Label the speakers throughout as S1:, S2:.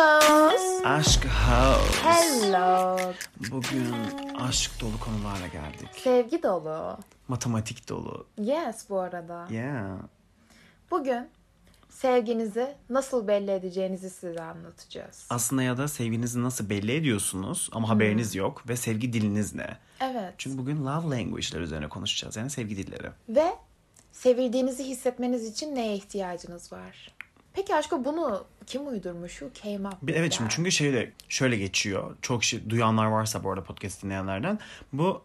S1: Aşkos.
S2: Aşk House.
S1: Hello.
S2: Bugün aşk dolu konularla geldik.
S1: Sevgi dolu.
S2: Matematik dolu.
S1: Yes bu arada.
S2: Yeah.
S1: Bugün sevginizi nasıl belli edeceğinizi size anlatacağız.
S2: Aslında ya da sevginizi nasıl belli ediyorsunuz ama haberiniz yok ve sevgi diliniz ne?
S1: Evet.
S2: Çünkü bugün love language'ler üzerine konuşacağız. Yani sevgi dilleri.
S1: Ve sevildiğinizi hissetmeniz için neye ihtiyacınız var? Peki aşkım bunu kim uydurmuş? Who came up with
S2: evet şimdi çünkü şöyle şöyle geçiyor. Çok kişi duyanlar varsa bu arada podcast dinleyenlerden. Bu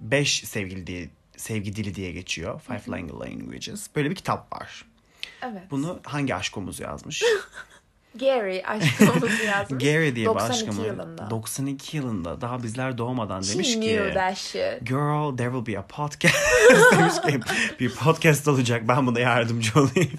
S2: 5 sevgili diye sevgi dili diye geçiyor. Five Language Languages. Böyle bir kitap var.
S1: Evet.
S2: Bunu hangi aşkımız yazmış?
S1: Gary aşkımız yazmış.
S2: Gary diye bir
S1: 92
S2: aşkımı.
S1: yılında.
S2: 92 yılında daha bizler doğmadan
S1: She
S2: demiş ki. Girl there will be a podcast demiş ki bir podcast olacak ben buna yardımcı olayım.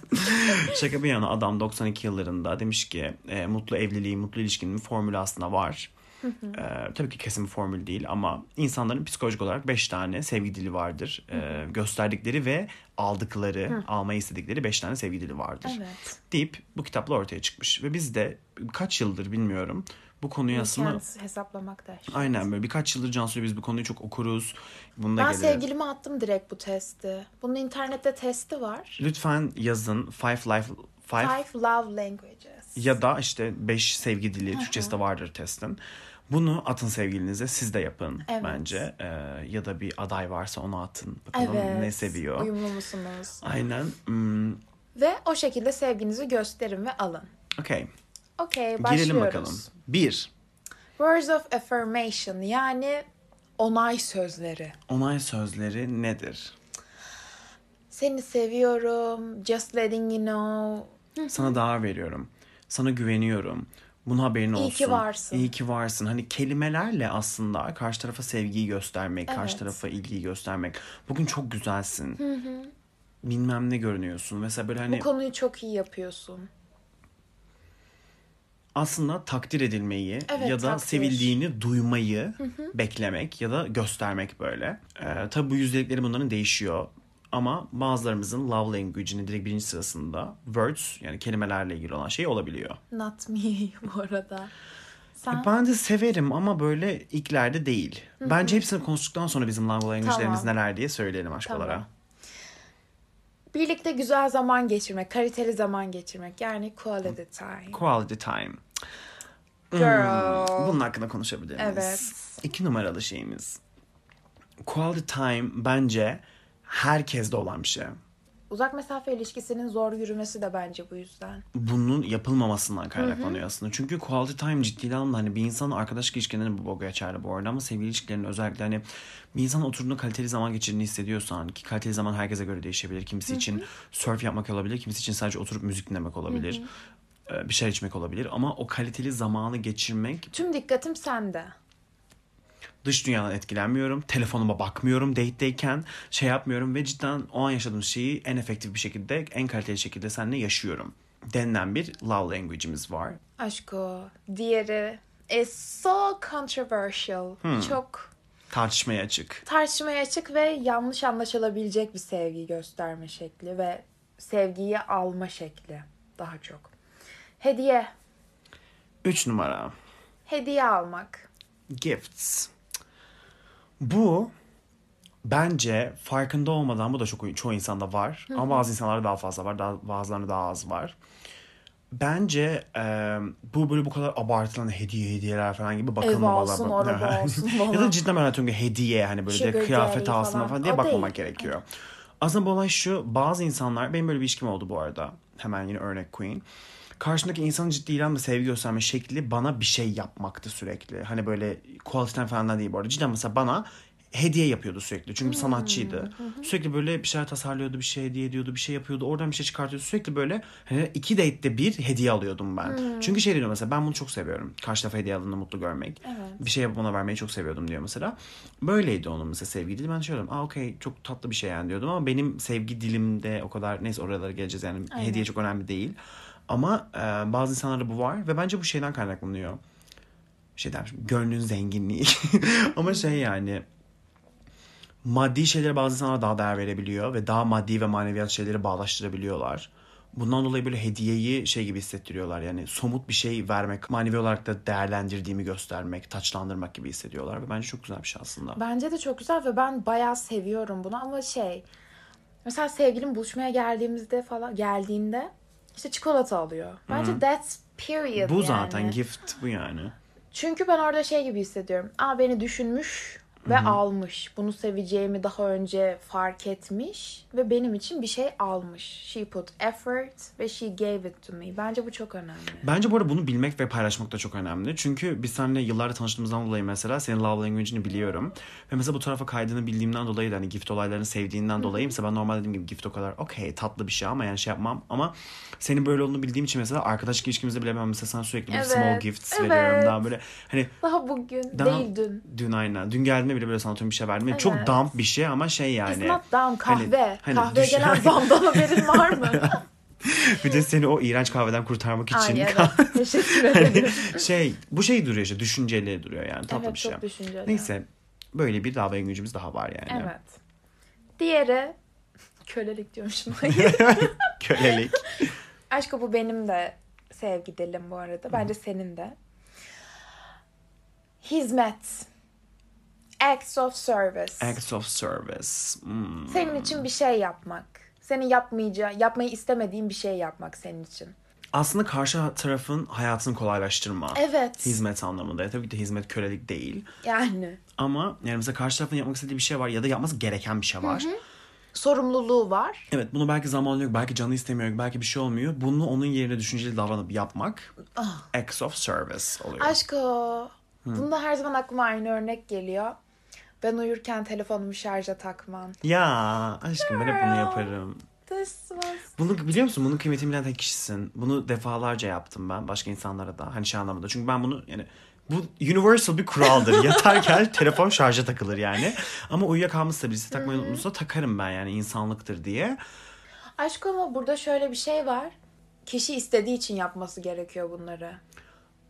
S2: Şaka bir yana adam 92 yıllarında demiş ki e, mutlu evliliğin mutlu ilişkinin formülü aslında var. Ee, tabii ki kesin bir formül değil ama insanların psikolojik olarak 5 tane sevgi dili vardır. Ee, gösterdikleri ve aldıkları, almayı istedikleri 5 tane sevgi dili vardır.
S1: Evet.
S2: Deyip bu kitapla ortaya çıkmış. Ve biz de kaç yıldır bilmiyorum bu konuyu aslında...
S1: Hesaplamak da.
S2: Aynen böyle birkaç yıldır Cansu'yla biz bu konuyu çok okuruz. Bunu da
S1: Ben
S2: gelir.
S1: sevgilime attım direkt bu testi. Bunun internette testi var.
S2: Lütfen yazın Five Life Five,
S1: Five Love Languages.
S2: ya da işte 5 sevgi dili Türkçesi de vardır testin. Bunu atın sevgilinize siz de yapın
S1: Evet.
S2: bence. Ee, ya da bir aday varsa onu atın. Bakalım
S1: Evet.
S2: ne seviyor.
S1: Uyumlu musunuz?
S2: Aynen. Hmm,
S1: Ve o şekilde sevginizi gösterin ve alın.
S2: Okey.
S1: Okey başlıyoruz.
S2: Girelim bakalım. Bir.
S1: Words of affirmation yani onay sözleri.
S2: Onay sözleri nedir?
S1: Seni seviyorum. Just letting you know.
S2: Sana değer veriyorum. Sana güveniyorum. Bunun haberin olsun.
S1: İyi ki varsın.
S2: İyi ki varsın. Hani kelimelerle aslında karşı tarafa sevgiyi göstermek, karşı
S1: Evet.
S2: tarafa ilgiyi göstermek. Bugün çok güzelsin. Bilmem ne görünüyorsun. Mesela böyle hani
S1: Bu konuyu çok iyi yapıyorsun.
S2: Aslında takdir edilmeyi
S1: Evet,
S2: ya da
S1: takdir.
S2: sevildiğini duymayı beklemek ya da göstermek böyle. Ee, tabii bu yüzdelikleri bunların değişiyor. Ama bazılarımızın love language'inin direkt birinci sırasında words yani kelimelerle ilgili olan şey olabiliyor.
S1: Not me bu arada. Sen
S2: Ben de severim ama böyle ilklerde değil. Bence hepsini konuştuktan sonra bizim love language'lerimiz
S1: Tamam.
S2: neler diye söyleyelim aşkolara.
S1: Tamam. birlikte güzel zaman geçirmek, kaliteli zaman geçirmek yani quality time.
S2: Quality time. Hmm,
S1: Girl.
S2: Bunun hakkında konuşabilir miyiz?
S1: Evet.
S2: İki numaralı şeyimiz. Quality time bence herkeste olan bir şey.
S1: Uzak mesafe ilişkisinin zor yürümesi de bence bu yüzden.
S2: Bunun yapılmamasından kaynaklanıyor aslında. Çünkü quality time ciddi anlamda hani bir insanın arkadaşlık ilişkilerinin bu boga geçerli bu arada ama sevgili ilişkilerinin özellikle hani bir insan oturduğunda kaliteli zaman geçirdiğini hissediyorsan ki kaliteli zaman herkese göre değişebilir. Kimisi için surf yapmak olabilir, kimisi için sadece oturup müzik dinlemek olabilir. Ee, Bir şeyler içmek olabilir ama o kaliteli zamanı geçirmek
S1: Tüm dikkatim sende.
S2: dış dünyadan etkilenmiyorum. Telefonuma bakmıyorum date'deyken. Şey yapmıyorum ve cidden o an yaşadığım şeyi en efektif bir şekilde, en kaliteli şekilde seninle yaşıyorum. Denilen bir love language'imiz var.
S1: Aşko. Diğeri is so controversial. Çok
S2: Tartışmaya açık.
S1: tartışmaya açık ve yanlış anlaşılabilecek bir sevgi gösterme şekli ve sevgiyi alma şekli daha çok. Hediye.
S2: Üç numara.
S1: Hediye almak.
S2: Gifts. Bu bence farkında olmadan bu da çok çoğu insanda var. Ama bazı insanlarda daha fazla var. Daha, bazılarında daha az var. Bence e, bu böyle bu kadar abartılan hediye hediyeler falan gibi bakılmamalı.
S1: alsın, araba alsın
S2: ya da cidden böyle atıyorum hediye hani böyle
S1: Sugar
S2: de kıyafet alsın falan,
S1: falan.
S2: diye
S1: O
S2: bakmamak
S1: değil.
S2: gerekiyor. Aslında bu olay şu bazı insanlar benim böyle bir ilişkim oldu bu arada. Hemen yine örnek Queen. Karşımdaki insanın ciddi anlamda sevgi gösterme şekli bana bir şey yapmaktı sürekli. Hani böyle time falan değil bu arada. Cidden mesela bana hediye yapıyordu sürekli. Çünkü bir sanatçıydı. Sürekli böyle bir şeyler tasarlıyordu, bir şey hediye ediyordu, bir şey yapıyordu. Oradan bir şey çıkartıyordu. Sürekli böyle hani iki date'de bir hediye alıyordum ben. Çünkü şey diyor mesela ben bunu çok seviyorum. Karşı tarafa hediye aldığında mutlu görmek.
S1: Evet.
S2: Bir şey yapıp ona vermeyi çok seviyordum diyor mesela. Böyleydi onun mesela sevgi dili. Ben şey diyordum. Aa okey çok tatlı bir şey yani diyordum ama benim sevgi dilimde o kadar neyse oralara geleceğiz yani hediye çok önemli değil. Ama e, bazı insanlarda bu var ve bence bu şeyden kaynaklanıyor. Şey dermişim gönlün zenginliği. ama şey yani maddi şeylere bazı insanlar daha değer verebiliyor ve daha maddi ve maneviyat şeyleri bağlaştırabiliyorlar. bundan dolayı böyle hediyeyi şey gibi hissettiriyorlar. Yani somut bir şey vermek, manevi olarak da değerlendirdiğimi göstermek, taçlandırmak gibi hissediyorlar. Ve bence çok güzel bir şey aslında.
S1: Bence de çok güzel ve ben bayağı seviyorum bunu ama şey mesela sevgilim buluşmaya geldiğimizde falan geldiğinde işte çikolata alıyor. Bence that's period
S2: Bu
S1: yani.
S2: zaten gift bu yani.
S1: Çünkü ben orada şey gibi hissediyorum. Aa beni düşünmüş ve almış. Bunu seveceğimi daha önce fark etmiş ve benim için bir şey almış. She put effort ve she gave it to me. Bence bu çok önemli.
S2: Bence bu arada bunu bilmek ve paylaşmak da çok önemli. Çünkü biz seninle yıllardır tanıştığımızdan dolayı mesela senin love language'ini biliyorum. Ve mesela bu tarafa kaydığını bildiğimden dolayı da hani gift olaylarını sevdiğinden dolayı mesela ben normal dediğim gibi gift o kadar okey tatlı bir şey ama yani şey yapmam. Ama senin böyle olduğunu bildiğim için mesela arkadaşlık ilişkimizde bile ben mesela sana sürekli
S1: Evet,
S2: small gifts
S1: evet.
S2: veriyorum. Daha böyle hani
S1: Daha bugün
S2: Daha-
S1: değil dün.
S2: dün aynen. Dün geldiğinde bile böyle sana atıyorum bir şey verdim. Yani Çok
S1: Evet.
S2: dump bir şey ama şey yani.
S1: It's not dumb kahve.
S2: hani
S1: Kahveye
S2: düşün-
S1: gelen zamdan haberin var mı?
S2: bir de seni o iğrenç kahveden kurtarmak için.
S1: Ay evet. Teşekkür ederim.
S2: şey bu şey duruyor işte düşünceli duruyor yani tatlı
S1: evet
S2: bir şey.
S1: çok düşünceli.
S2: Neyse böyle bir love language'imiz daha var yani.
S1: Evet. Diğeri kölelik diyormuşum.
S2: Kölelik.
S1: Aşkı bu benim de sevgi dilim bu arada. Bence senin de. Hizmet. Acts of service.
S2: Acts of service. Hmm.
S1: Senin için bir şey yapmak. Senin yapmayacağı, yapmayı istemediğin bir şey yapmak senin için.
S2: Aslında karşı tarafın hayatını kolaylaştırma.
S1: Evet.
S2: Hizmet anlamında. Tabii ki de hizmet kölelik değil.
S1: Yani.
S2: Ama yani mesela karşı tarafın yapmak istediği bir şey var ya da yapması gereken bir şey var.
S1: Sorumluluğu var.
S2: Evet bunu belki zamanı yok, belki canı istemiyor, belki bir şey olmuyor. Bunu onun yerine düşünceli davranıp yapmak acts of service oluyor.
S1: Aşko. Bunda her zaman aklıma aynı örnek geliyor. Ben uyurken telefonumu şarja takman.
S2: Ya aşkım ben hep bunu yaparım.
S1: This was...
S2: Bunu biliyor musun? Bunun kıymetini bilen tek kişisin. Bunu defalarca yaptım ben başka insanlara da. Hani şey anlamında. Çünkü ben bunu yani bu universal bir kuraldır. Yatarken telefon şarja takılır yani. Ama uyuyakalmışsa birisi takmayı unutmuşsa takarım ben yani insanlıktır diye.
S1: Aşk ama burada şöyle bir şey var. Kişi istediği için yapması gerekiyor bunları.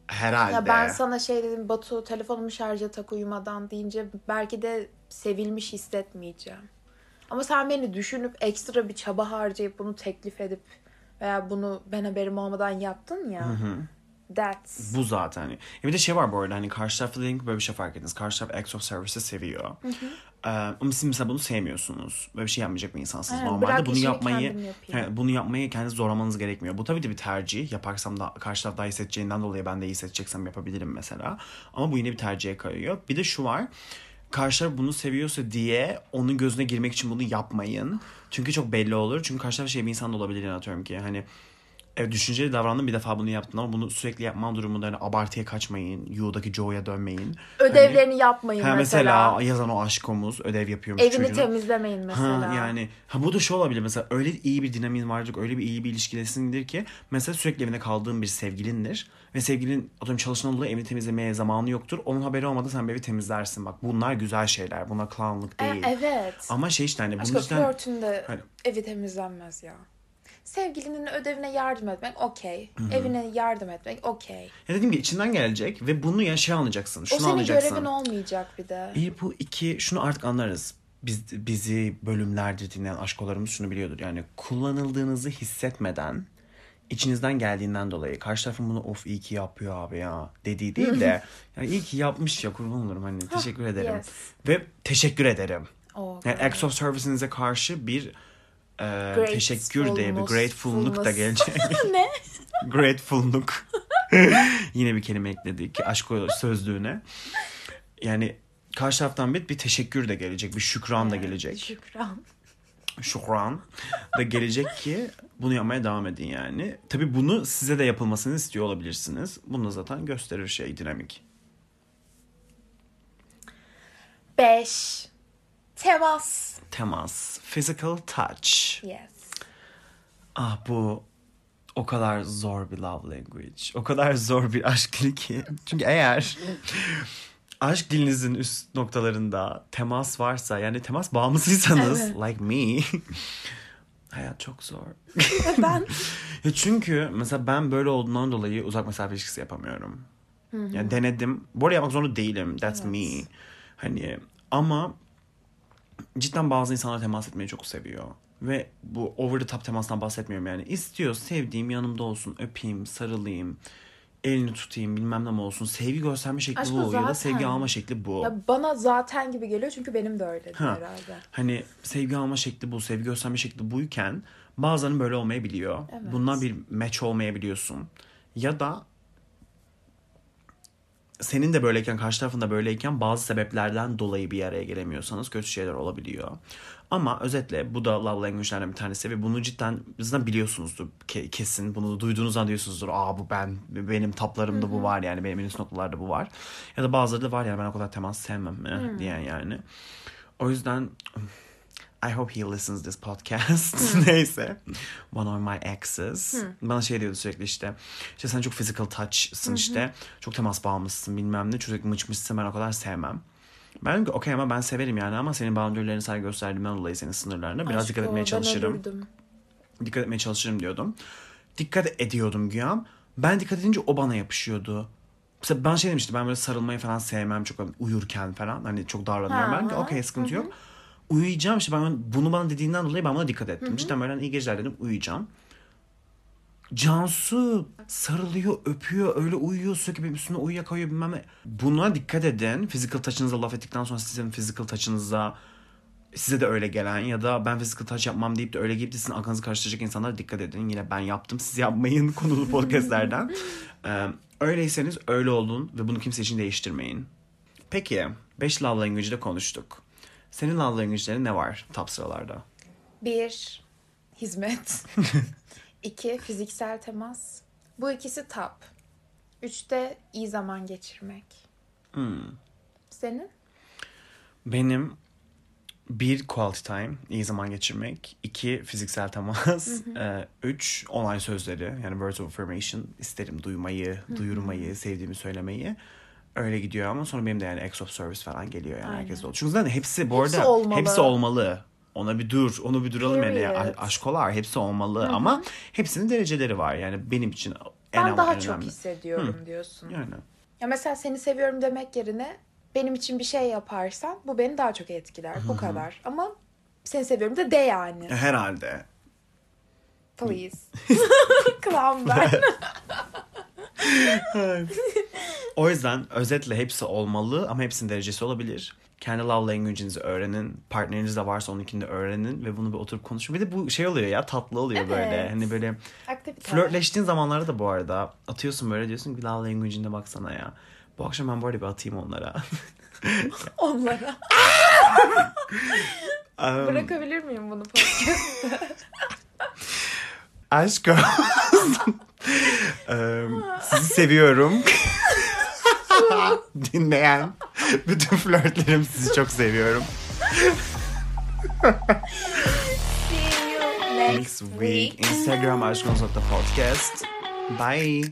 S2: Herhalde.
S1: Ya ben sana şey dedim Batu telefonumu şarja tak uyumadan deyince belki de sevilmiş hissetmeyeceğim. Ama sen beni düşünüp ekstra bir çaba harcayıp bunu teklif edip veya bunu ben haberim olmadan yaptın ya. That's
S2: Bu zaten. Ya bir de şey var bu arada hani karşı tarafta dediğim gibi böyle bir şey fark ettiniz. Karşı taraf acts of service'i seviyor. Ee, ama siz mesela bunu sevmiyorsunuz. Böyle bir şey yapmayacak bir insansınız.
S1: Aynen,
S2: Normalde bunu yapmayı. Evet, bunu yapmayı kendiniz zorlamanız gerekmiyor. Bu tabii de bir tercih. Yaparsam da karşı taraf daha hissedeceğinden dolayı ben de iyi hissedeceksem yapabilirim mesela. Ama bu yine bir tercihe kayıyor. Bir de şu var. Karşı taraf bunu seviyorsa diye onun gözüne girmek için bunu yapmayın. Çünkü çok belli olur. Çünkü karşı taraf şey bir insan da olabilir yani atıyorum ki hani Evet düşünceli davrandım bir defa bunu yaptın ama bunu sürekli yapman durumunda hani abartıya kaçmayın. Yu'daki Joe'ya dönmeyin.
S1: ödevlerini yapmayın
S2: Ha,
S1: mesela.
S2: mesela yazan o aşkomuz ödev yapıyormuş
S1: Evini
S2: çocuğuna.
S1: temizlemeyin mesela.
S2: Ha, yani ha bu da şu olabilir mesela öyle iyi bir dinamiğin vardır öyle bir iyi bir ilişkidesindir ki mesela sürekli evinde kaldığın bir sevgilindir ve sevgilin atıyorum çalışan dolayı evini temizlemeye zamanı yoktur onun haberi olmadan sen bir evi temizlersin bak bunlar güzel şeyler bunlar clownlık
S1: E,
S2: değil
S1: evet.
S2: ama şey işte hani bunun yüzden
S1: flörtünde
S2: Hani-
S1: evi temizlenmez ya. Sevgilinin ödevine yardım etmek okey. Evine yardım etmek okey.
S2: ya dediğim gibi içinden gelecek ve bunu ya şey anlayacaksın
S1: O
S2: şunu
S1: senin
S2: anlayacaksın
S1: görevin olmayacak bir de.
S2: İyi bu iki şunu artık anlarız. Biz, bizi bölümlerce dinleyen aşkolarımız şunu biliyordur. Yani kullanıldığınızı hissetmeden içinizden geldiğinden dolayı karşı tarafın bunu of iyi ki yapıyor abi ya dediği değil de yani iyi ki yapmış ya kurban olurum hani teşekkür ederim.
S1: yes.
S2: Ve teşekkür ederim.
S1: Oh,
S2: Yani acts of service'inize karşı bir e, teşekkür de bir
S1: Gratefulness,
S2: da gelecek.
S1: ne?
S2: Gratefulness. Yine bir kelime ekledik aşk sözlüğüne. Yani karşı taraftan bir, bir teşekkür de gelecek, bir şükran da gelecek.
S1: Şükran.
S2: Şükran da gelecek ki bunu yapmaya devam edin yani. Tabii bunu size de yapılmasını istiyor olabilirsiniz. Bunu da zaten gösterir şey dinamik.
S1: Beş. Temas.
S2: Temas, physical touch.
S1: Yes.
S2: Ah bu o kadar zor bir love language. O kadar zor bir aşk dili ki. Çünkü eğer aşk dilinizin üst noktalarında temas varsa yani temas bağımlısıysanız
S1: Evet.
S2: like me hayat çok zor.
S1: Ben
S2: Ya çünkü mesela ben böyle olduğundan dolayı uzak mesafe ilişkisi yapamıyorum. Yani denedim. Bu arada yapmak zorunda değilim. That's
S1: Evet.
S2: me. Hani ama cidden bazı insanlar temas etmeyi çok seviyor. Ve bu over the top temastan bahsetmiyorum yani. İstiyor sevdiğim yanımda olsun, öpeyim, sarılayım, elini tutayım bilmem ne mi olsun. Sevgi gösterme şekli
S1: Aşkım
S2: bu ya da
S1: zaten.
S2: sevgi alma şekli bu.
S1: Ya bana zaten gibi geliyor çünkü benim de öyledir
S2: Ha.
S1: herhalde.
S2: Hani sevgi alma şekli bu, sevgi gösterme şekli buyken bazılarının böyle olmayabiliyor.
S1: Evet.
S2: Bundan bir match olmayabiliyorsun. Ya da senin de böyleyken karşı tarafın da böyleyken bazı sebeplerden dolayı bir araya gelemiyorsanız kötü şeyler olabiliyor. Ama özetle bu da love language'lerden bir tanesi ve bunu cidden zaten biliyorsunuzdur ke- kesin. Bunu duyduğunuz an diyorsunuzdur. Aa bu ben, benim taplarımda bu var yani benim en üst noktalarda bu var. Ya da bazıları da var yani ben o kadar temas sevmem eh, diyen yani. O yüzden I hope he listens this podcast. Neyse. One of my exes. Bana şey diyordu sürekli işte. İşte sen çok physical touch'sın işte. Çok temas bağımlısın bilmem ne. Sürekli mıçmışsın ben o kadar sevmem. Ben dedim ki okey ama ben severim yani ama senin boundary'lerine saygı gösterdiğimden dolayı senin sınırlarına biraz dikkat
S1: Aşkım,
S2: etmeye çalışırım. Dikkat etmeye çalışırım diyordum. Dikkat ediyordum güya. Ben dikkat edince o bana yapışıyordu. Mesela ben şey demiştim ben böyle sarılmayı falan sevmem çok uyurken falan hani çok davranıyorum.
S1: Ha,
S2: Ben okey sıkıntı yok. Uyuyacağım işte ben bunu bana dediğinden dolayı ben buna dikkat ettim. Cidden böyle hani iyi geceler dedim uyuyacağım. Cansu sarılıyor, öpüyor, öyle uyuyor sürekli benim üstüne uyuyakalıyor bilmem ne. Buna dikkat edin. Physical touch'ınıza laf ettikten sonra sizin physical touch'ınıza size de öyle gelen ya da ben physical touch yapmam deyip de öyle giyip de sizin aklınızı karıştıracak insanlara dikkat edin. Yine ben yaptım siz yapmayın konulu podcastlerden. Ee, öyleyseniz öyle olun ve bunu kimse için değiştirmeyin. Peki 5 love language'de konuştuk. Senin love language'lerin ne var top sıralarda?
S1: Bir, hizmet. İki, fiziksel temas. Bu ikisi top. Üçte iyi zaman geçirmek.
S2: Hmm.
S1: Senin?
S2: Benim bir quality time, iyi zaman geçirmek. iki fiziksel temas. e, üç online sözleri yani words of affirmation. isterim duymayı, duyurmayı, sevdiğimi söylemeyi. Öyle gidiyor ama sonra benim de yani acts of service falan geliyor yani
S1: Aynen.
S2: herkes oldu. Çünkü zaten hepsi bu
S1: Hepsi
S2: arada
S1: olmalı.
S2: hepsi olmalı. Ona bir dur, onu bir duralım yani.
S1: Period.
S2: A- Aşkolar hepsi olmalı ama hepsinin dereceleri var. Yani benim için en
S1: Ben
S2: ama
S1: daha
S2: en
S1: çok
S2: önemli.
S1: hissediyorum diyorsun.
S2: Yani.
S1: Ya mesela seni seviyorum demek yerine benim için bir şey yaparsan bu beni daha çok etkiler. Bu kadar. Ama seni seviyorum da de yani.
S2: Herhalde.
S1: Please. Clown ben.
S2: O yüzden özetle hepsi olmalı ama hepsinin derecesi olabilir. Kendi love language'inizi öğrenin. Partneriniz de varsa onunkini de öğrenin ve bunu bir oturup konuşun. Bir de bu şey oluyor ya tatlı oluyor böyle.
S1: Evet.
S2: Hani böyle
S1: Aktivite.
S2: flörtleştiğin zamanlarda da bu arada atıyorsun böyle diyorsun ki love language'ine baksana ya. Bu akşam ben arada bir atayım onlara.
S1: Onlara.
S2: Um,
S1: Bırakabilir miyim bunu podcast?
S2: Aşkım. um, sizi seviyorum. Dinleyen bütün flörtlerim sizi çok seviyorum.
S1: See you
S2: Next week Instagram aşkınız.podcast. Bye.